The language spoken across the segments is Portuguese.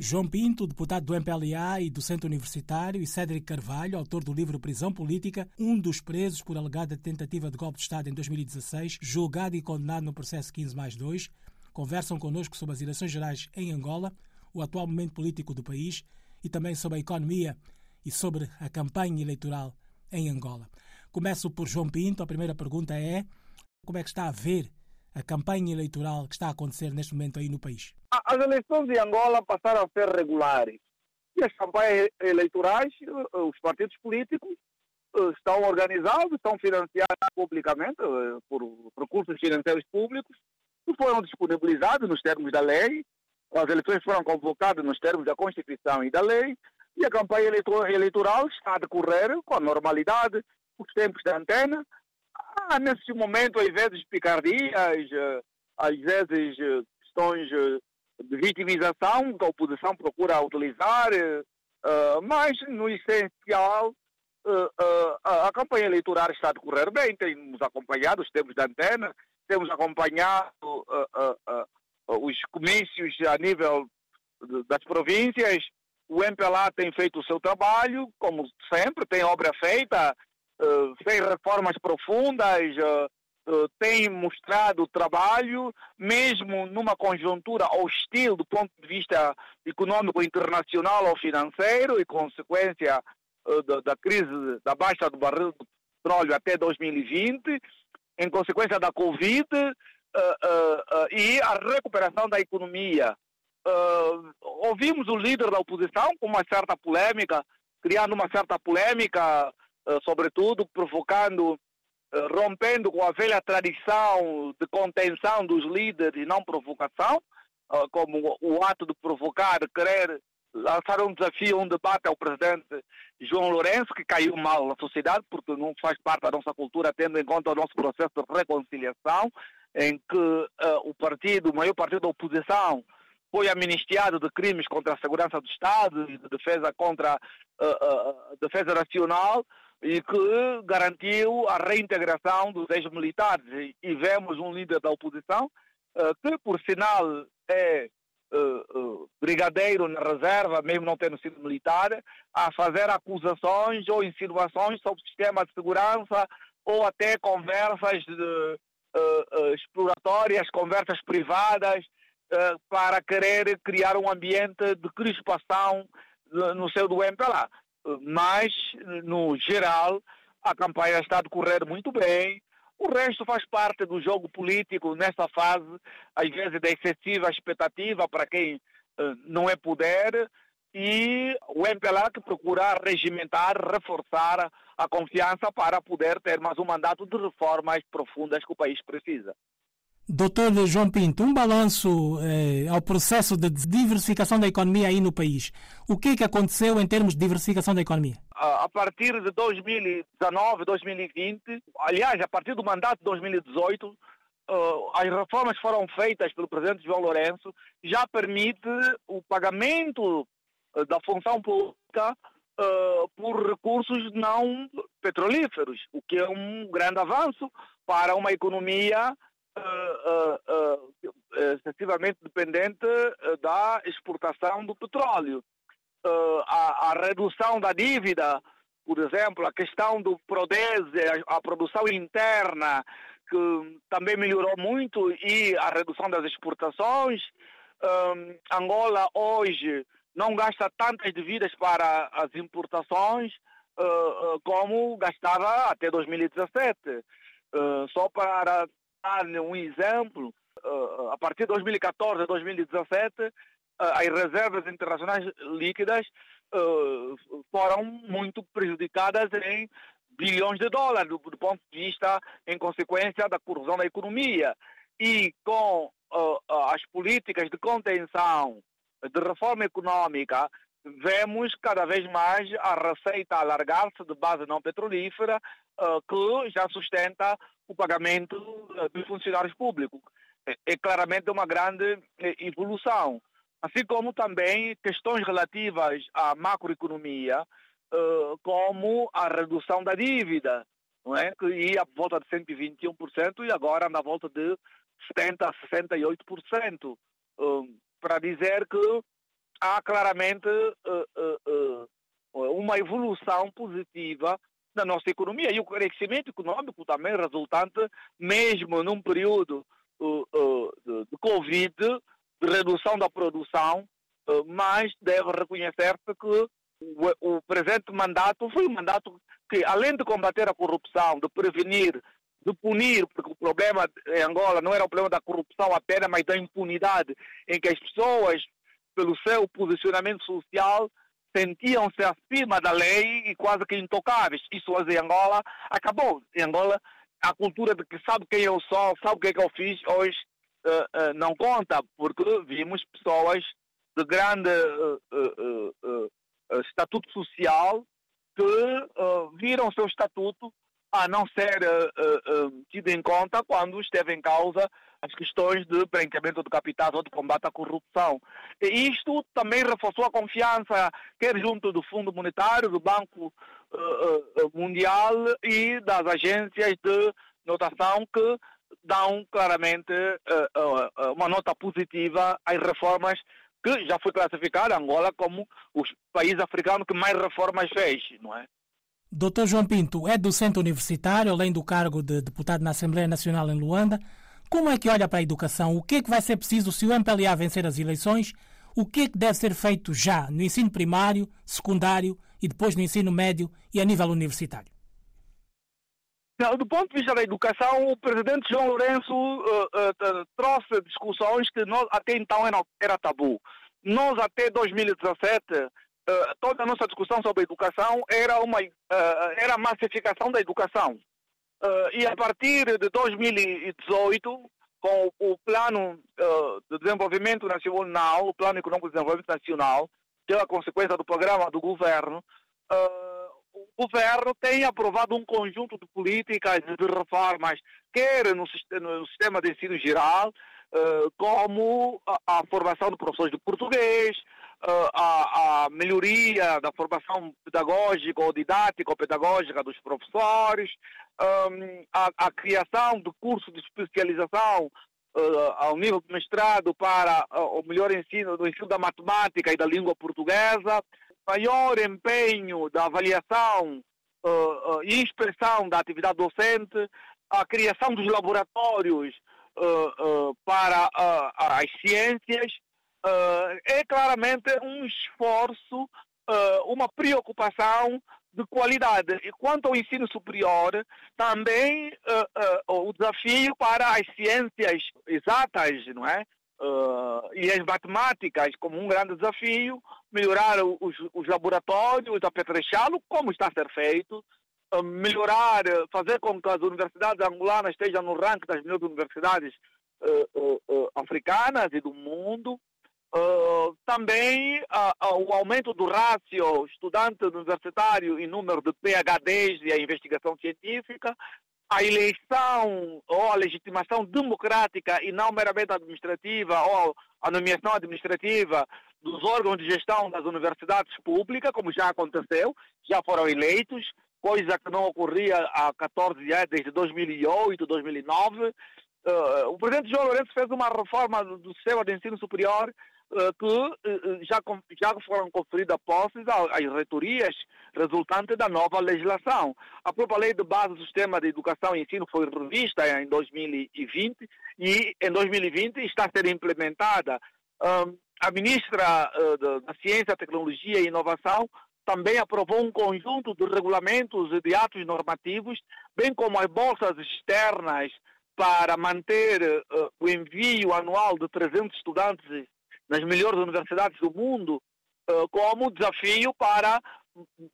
João Pinto, deputado do MPLA e docente universitário, e Cédric Carvalho, autor do livro Prisão Política, um dos presos por alegada tentativa de golpe de Estado em 2016, julgado e condenado no processo 15 mais 2, conversam connosco sobre as eleições gerais em Angola, o atual momento político do país e também sobre a economia e sobre a campanha eleitoral em Angola. Começo por João Pinto. A primeira pergunta é: como é que está a ver a campanha eleitoral que está a acontecer neste momento aí no país? As eleições em Angola passaram a ser regulares. E as campanhas eleitorais, eh, os partidos políticos eh, estão organizados, estão financiados publicamente eh, por recursos financeiros públicos que foram disponibilizados nos termos da lei. As eleições foram convocadas nos termos da Constituição e da lei. E a campanha eleitoral está a decorrer com a normalidade, os tempos da antena, Há, nesse momento, às vezes, picardias, eh, às vezes, eh, questões eh, de vitimização que a oposição procura utilizar, mas, no essencial, a campanha eleitoral está a decorrer bem, temos acompanhado os tempos da antena, temos acompanhado os comícios a nível das províncias, o MPLA tem feito o seu trabalho, como sempre, tem obra feita, uh, fez reformas profundas, uh, uh, tem mostrado trabalho, mesmo numa conjuntura hostil do ponto de vista econômico internacional ou financeiro e consequência da, da crise da baixa do barril do petróleo até 2020, em consequência da Covid e a recuperação da economia. ouvimos o líder da oposição com uma certa polêmica, criando uma certa polêmica eh, sobretudo provocando, eh, rompendo com a velha tradição de contenção dos líderes e não provocação, eh, como o ato de provocar, querer lançar um desafio, um debate ao presidente João Lourenço, que caiu mal na sociedade, porque não faz parte da nossa cultura, tendo em conta o nosso processo de reconciliação, em que uh, o partido, o maior partido da oposição, foi amnistiado de crimes contra a segurança do Estado e de defesa contra uh, uh, a defesa nacional, e que garantiu a reintegração dos ex-militares. E vemos um líder da oposição, uh, que por sinal é uh, uh, brigadeiro na reserva, mesmo não tendo sido militar, a fazer acusações ou insinuações sobre o sistema de segurança ou até conversas de, exploratórias, conversas privadas, para querer criar um ambiente de crispação no seu do MPLA mas, no geral, a campanha está a decorrer muito bem. O resto faz parte do jogo político nessa fase, às vezes da excessiva expectativa para quem uh, não é poder, e o MPLA que procura regimentar, reforçar a confiança para poder ter mais um mandato de reformas profundas que o país precisa. Doutor João Pinto, um balanço eh, ao processo de diversificação da economia aí no país. O que é que aconteceu em termos de diversificação da economia? A partir de 2019, 2020, aliás, a partir do mandato de 2018, uh, as reformas foram feitas pelo presidente João Lourenço já permite o pagamento uh, da função pública uh, por recursos não petrolíferos, o que é um grande avanço para uma economia uh, excessivamente dependente da exportação do petróleo. A, a, redução da dívida, por exemplo, a questão do PRODESE, a, a produção interna, que também melhorou muito, e a redução das exportações. Um, Angola hoje não gasta tantas dívidas para as importações uh, uh, como gastava até 2017. Uh, só para dar um exemplo, uh, a partir de 2014 a 2017, uh, as reservas internacionais líquidas foram muito prejudicadas em bilhões de dólares, do, do, ponto de vista, em consequência da corrosão da economia. E com as políticas de contenção, de reforma econômica, vemos cada vez mais a receita alargar-se de base não petrolífera, que já sustenta o pagamento eh, dos funcionários públicos. É, é claramente uma grande eh, evolução. Assim como também questões relativas à macroeconomia, eh, como a redução da dívida, não é? que ia à volta de 121% e agora anda volta de 70% a 68%. Para dizer que há claramente uma evolução positiva na nossa economia. E o crescimento econômico também resultante, mesmo num período de, de Covid, de redução da produção, mas deve reconhecer-se que o, o presente mandato foi um mandato que, além de combater a corrupção, de prevenir, de punir, porque o problema em Angola não era o problema da corrupção apenas, mas da impunidade, em que as pessoas, pelo seu posicionamento social, sentiam-se acima da lei e quase que intocáveis. Isso hoje em Angola acabou. Em Angola, a cultura de que sabe quem eu sou, sabe o que é que eu fiz, hoje uh, uh, não conta, porque vimos pessoas de grande uh, estatuto social que viram o seu estatuto a não ser tido em conta quando esteve em causa as questões de branqueamento de capitais ou de combate à corrupção. E isto também reforçou a confiança, quer junto do Fundo Monetário, do Banco uh, Mundial e das agências de notação que dão claramente uh, uh, uma nota positiva às reformas que já foi classificada Angola como o país africano que mais reformas fez, não é? Doutor João Pinto é docente universitário, além do cargo de deputado na Assembleia Nacional em Luanda. Como é que olha para a educação? O que é que vai ser preciso se o MPLA vencer as eleições? O que é que deve ser feito já no ensino primário, secundário e depois no ensino médio e a nível universitário? do ponto de vista da educação, o presidente João Lourenço uh, uh, trouxe discussões que nós, até então era, era tabu. Nós, até 2017, uh, toda a nossa discussão sobre educação era uma era a massificação da educação. E a partir de 2018, com o Plano de Desenvolvimento Nacional, o Plano Econômico de Desenvolvimento Nacional, que é a consequência do programa do governo, o governo tem aprovado um conjunto de políticas de reformas, quer no, no sistema de ensino geral, uh, como a, a, formação de professores de português, uh, a, a, melhoria da formação pedagógica ou didática ou pedagógica dos professores, um, a, a, criação de cursos de especialização uh, ao nível de mestrado para o melhor ensino do ensino da matemática e da língua portuguesa, maior empenho da avaliação uh, uh, e inspeção da atividade docente, a criação dos laboratórios uh, para as ciências, é claramente um esforço, uma preocupação de qualidade. E quanto ao ensino superior, também o desafio para as ciências exatas, não é? Uh, e as matemáticas como um grande desafio, melhorar os, os laboratórios, apetrechá-lo, como está a ser feito, uh, melhorar, fazer com que as universidades angolanas estejam no ranking das melhores universidades uh, africanas e do mundo. Também o aumento do rácio estudante universitário e número de PHDs e a investigação científica, a eleição ou a legitimação democrática e não meramente administrativa ou a nomeação administrativa dos órgãos de gestão das universidades públicas, como já aconteceu, já foram eleitos, coisa que não ocorria há 14 anos, desde 2008, 2009. Uh, o presidente João Lourenço fez uma reforma do sistema de ensino superior uh, que uh, já, já foram conferidas posses às reitorias resultante da nova legislação. A própria lei de base do sistema de educação e ensino foi revista em 2020 e em 2020 está a ser implementada. A ministra da Ciência, Tecnologia e Inovação também aprovou um conjunto de regulamentos e de atos normativos, bem como as bolsas externas para manter o envio anual de 300 estudantes nas melhores universidades do mundo, uh, como desafio para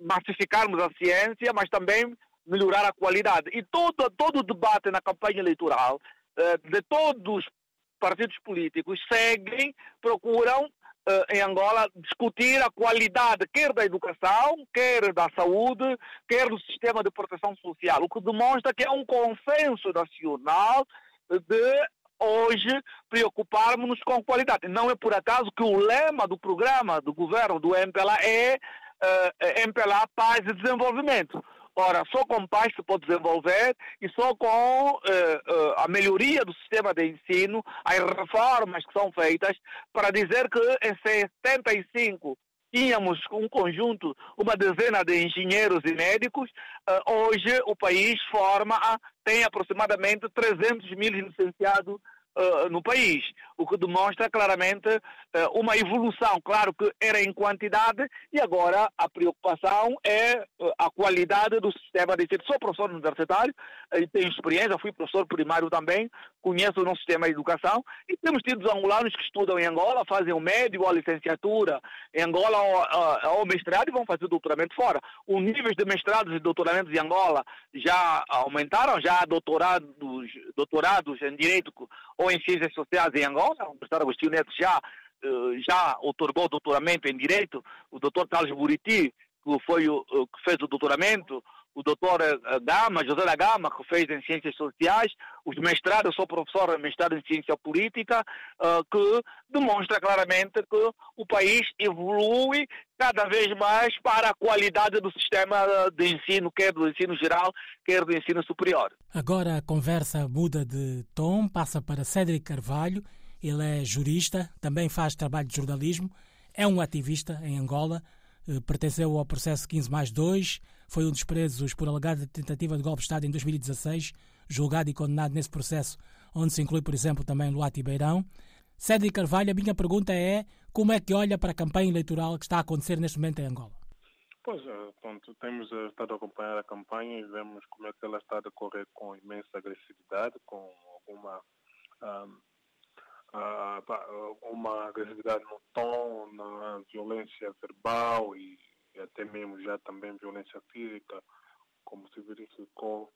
massificarmos a ciência, mas também melhorar a qualidade. E todo, todo o debate na campanha eleitoral uh, de todos os partidos políticos seguem, procuram uh, em Angola discutir a qualidade quer da educação, quer da saúde, quer do sistema de proteção social, o que demonstra que é um consenso nacional de hoje preocuparmos-nos com qualidade. Não é por acaso que o lema do programa do governo do MPLA é uh, MPLA Paz e Desenvolvimento. Ora, só com paz se pode desenvolver e só com eh, eh, a melhoria do sistema de ensino, as reformas que são feitas, para dizer que em 75 tínhamos um conjunto, uma dezena de engenheiros e médicos, uh, hoje o país forma, tem aproximadamente 300 mil licenciados uh, no país, o que demonstra claramente uh, uma evolução. Claro que era em quantidade e agora a preocupação é uh, a qualidade do sistema de ensino. Sou professor universitário tenho experiência, fui professor primário também, conheço o nosso sistema de educação e temos tido angolanos que estudam em Angola, fazem o médio ou a licenciatura em Angola ou, ou mestrado e vão fazer o doutoramento fora. Os níveis de mestrados e doutoramentos em Angola já aumentaram, já há doutorados, doutorados em Direito em Ciências Sociais em Angola, o professor Agostinho Neto já, eh, já otorgou doutoramento em Direito, o doutor Carlos Buriti, que, foi o, que fez o doutoramento, o doutor eh, Gama, José da Gama, que fez em Ciências Sociais, os mestrados, eu sou professor mestrado em Ciência Política, eh, que demonstra claramente que o país evolui cada vez mais para a qualidade do sistema de ensino, quer do ensino geral, quer do ensino superior. Agora a conversa muda de tom, passa para Cédric Carvalho. Ele é jurista, também faz trabalho de jornalismo, é um ativista em Angola, pertenceu ao processo 15 mais 2, foi um dos presos por alegada tentativa de golpe de Estado em 2016, julgado e condenado nesse processo, onde se inclui, por exemplo, também Luati Beirão. Cédric Carvalho, a minha pergunta é como é que olha para a campanha eleitoral que está a acontecer neste momento em Angola? Pois, eh, pronto, temos eh, estado a acompanhar a campanha e vemos como é que ela está a decorrer com imensa agressividade, com alguma um, uh, uma agressividade no tom, na violência verbal e até mesmo já também violência física, como se verificou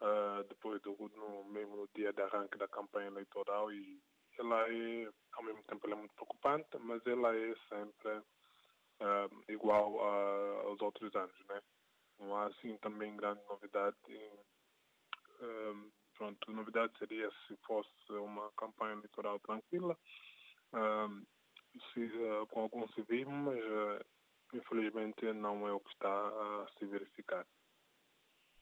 uh, depois do no, mesmo no dia de arranque da campanha eleitoral e ela é, ao mesmo tempo, ela é muito preocupante, mas ela é sempre uh, igual a, aos outros anos, né? Não há, assim, também grande novidade. Pronto, a novidade seria se fosse uma campanha eleitoral tranquila, uh, se, com algum civismo, mas infelizmente não é o que está a se verificar.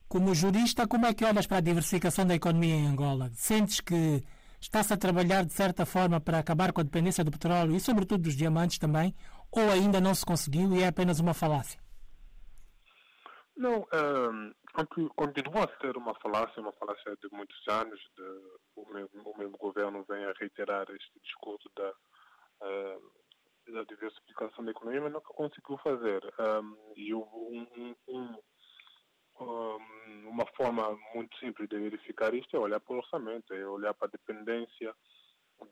Como jurista, como é que olhas para a diversificação da economia em Angola? Sentes que Está-se a trabalhar de certa forma para acabar com a dependência do petróleo e, sobretudo, dos diamantes também? Ou ainda não se conseguiu e é apenas uma falácia? Não, um, continua a ser uma falácia, uma falácia de muitos anos. De, o, mesmo, o, mesmo, governo vem a reiterar este discurso da, uh, da diversificação da economia, mas nunca conseguiu fazer. Um, e um, um, um uma forma muito simples de verificar isto é olhar para o orçamento, é olhar para a dependência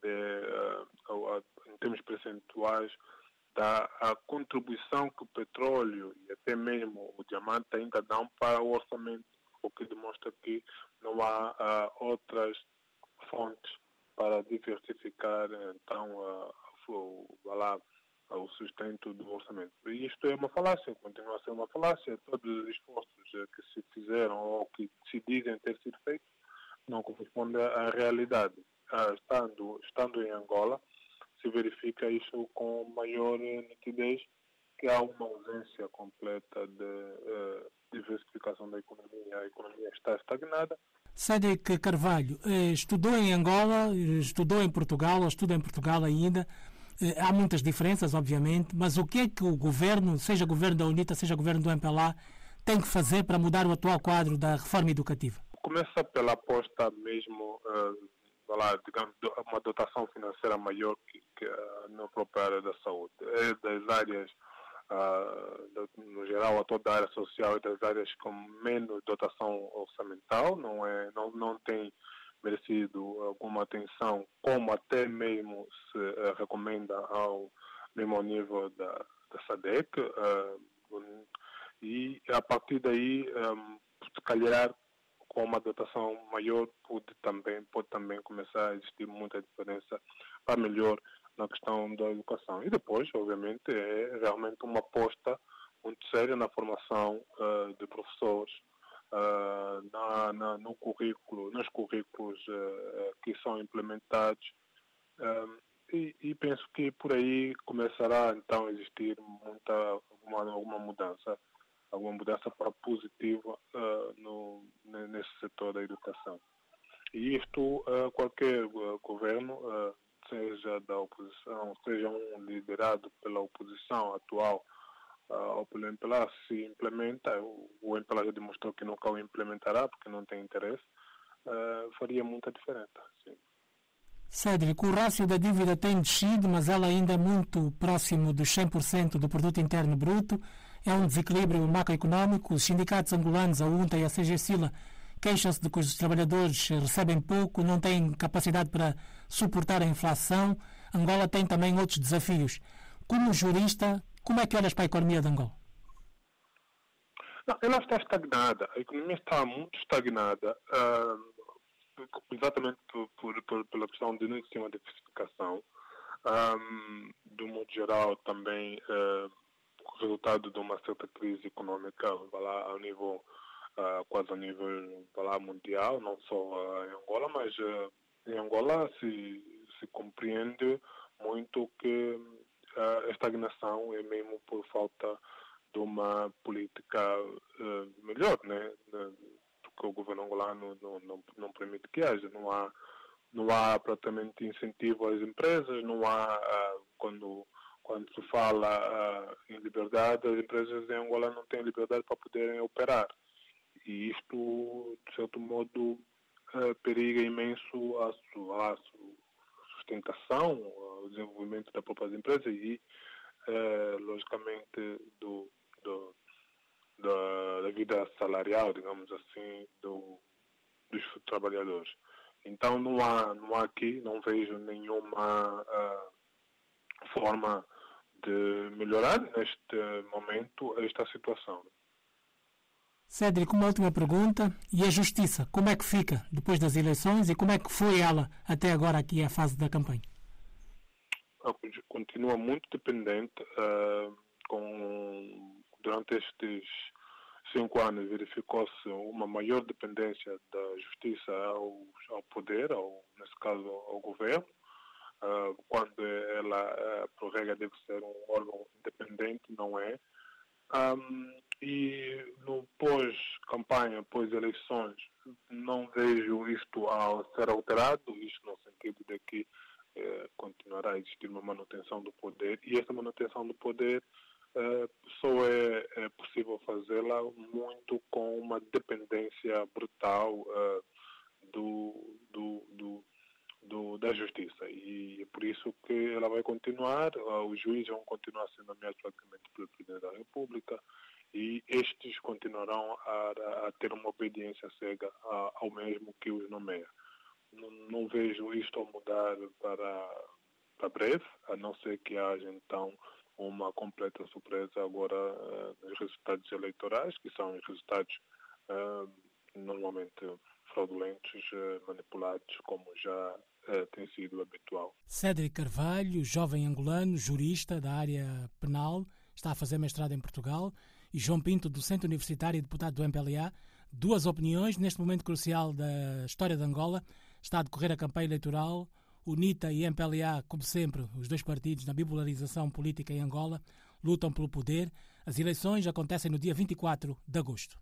de, uh, em termos percentuais da a contribuição que o petróleo e até mesmo o diamante ainda dão para o orçamento, o que demonstra que não há uh, outras fontes para diversificar então uh, o, o, o sustento do orçamento. E isto é uma falácia, continua a ser uma falácia. Todos os esforços eh, que se fizeram ou que se dizem ter sido feitos não correspondem à realidade. Ah, estando, estando em Angola, isso com maior nitidez que há uma ausência completa de uh, diversificação da economia. A economia está estagnada. Cédric Carvalho eh, estudou em Angola, estudou em Portugal, ou estuda em Portugal ainda. Eh, há muitas diferenças, obviamente, mas o que é que o governo, seja governo da UNITA, seja governo do MPLA, tem que fazer para mudar o atual quadro da reforma educativa? Começa pela aposta mesmo, uh, lá, digamos, uma dotação financeira maior que, que na própria área da saúde. É das áreas, uh, no geral, a toda a área social e das áreas com menos dotação orçamental, não, é, não, não tem merecido alguma atenção, como até mesmo se uh, recomenda ao mesmo nível da, da SADEC, uh, e a partir daí, um, se calhar, com uma dotação maior, pode também, pode também começar a existir muita diferença para melhor na questão da educação. E depois, obviamente, é realmente uma aposta muito séria na formação uh, de professores uh, na, na, no currículo, nos currículos uh, que são implementados. E, e, penso que por aí começará então a existir muita alguma, alguma mudança. alguma mudança para positiva uh, no, nesse setor da educação. E isto, uh, qualquer uh, governo, seja da oposição, seja um liderado pela oposição atual ou pelo MPLA, se implementa, o MPLA já demonstrou que nunca o implementará porque não tem interesse, faria muita diferença. Sim. Cédric, o rácio da dívida tem descido, mas ela ainda é muito próximo dos 100% do produto interno bruto. É um desequilíbrio macroeconómico. Os sindicatos angolanos, a UNTA e a CGSILA, queixam-se de que os trabalhadores recebem pouco, não têm capacidade para suportar a inflação. Angola tem também outros desafios. Como jurista, como é que olhas para a economia de Angola? Não, ela está estagnada. A economia está muito estagnada. Uh exatamente por, por, pela questão de não existir uma diversificação. Um, do modo geral, também uh, resultado de uma certa crise econômica lá, ao nível, quase a nível lá, mundial, não só em Angola, mas uh, em Angola se, se compreende muito que a estagnação é mesmo por falta de uma política melhor, né? que o governo angolano não, não, não permite que haja. Não há, não há praticamente incentivo às empresas, não há, quando, quando se fala em liberdade, as empresas em Angola não têm liberdade para poderem operar. E isto, de certo modo, uh, periga imenso a sua, sustentação, o desenvolvimento das próprias empresas e, logicamente, do, do da, da vida salarial, digamos assim, do, dos trabalhadores. Então não há, não há aqui, não vejo nenhuma uh, forma de melhorar neste momento esta situação. Cédric, uma última pergunta. E a justiça, como é que fica depois das eleições e como é que foi ela até agora aqui a fase da campanha? Continua muito dependente uh, com durante estes cinco anos verificou-se uma maior dependência da justiça ao, ao poder, ao, nesse caso ao governo, uh, quando ela, uh, deve ser um órgão independente, não é. Um, e no pós-campanha, pós-eleições, não vejo isto a ser alterado, isto no sentido de que eh, continuará a existir uma manutenção do poder, e essa manutenção do poder uh, só é, é possível fazê-la muito com uma dependência brutal uh, do, do, do, do, da justiça. E é por isso que ela vai continuar, os juízes vão continuar sendo nomeados praticamente pelo Presidente da República e estes continuarão a, a ter uma obediência cega ao mesmo que os nomeia. Não, não vejo isto a mudar para, para breve, a não ser que haja então uma completa surpresa agora uh, nos resultados eleitorais, que são resultados uh, normalmente fraudulentos, uh, manipulados, como já tem sido habitual. Cédric Carvalho, jovem angolano, jurista da área penal, está a fazer mestrado em Portugal, e João Pinto, docente universitário e deputado do MPLA, duas opiniões neste momento crucial da história de Angola. Está a decorrer a campanha eleitoral UNITA e MPLA, como sempre, os dois partidos na bipolarização política em Angola, lutam pelo poder. As eleições acontecem no dia 24 de agosto.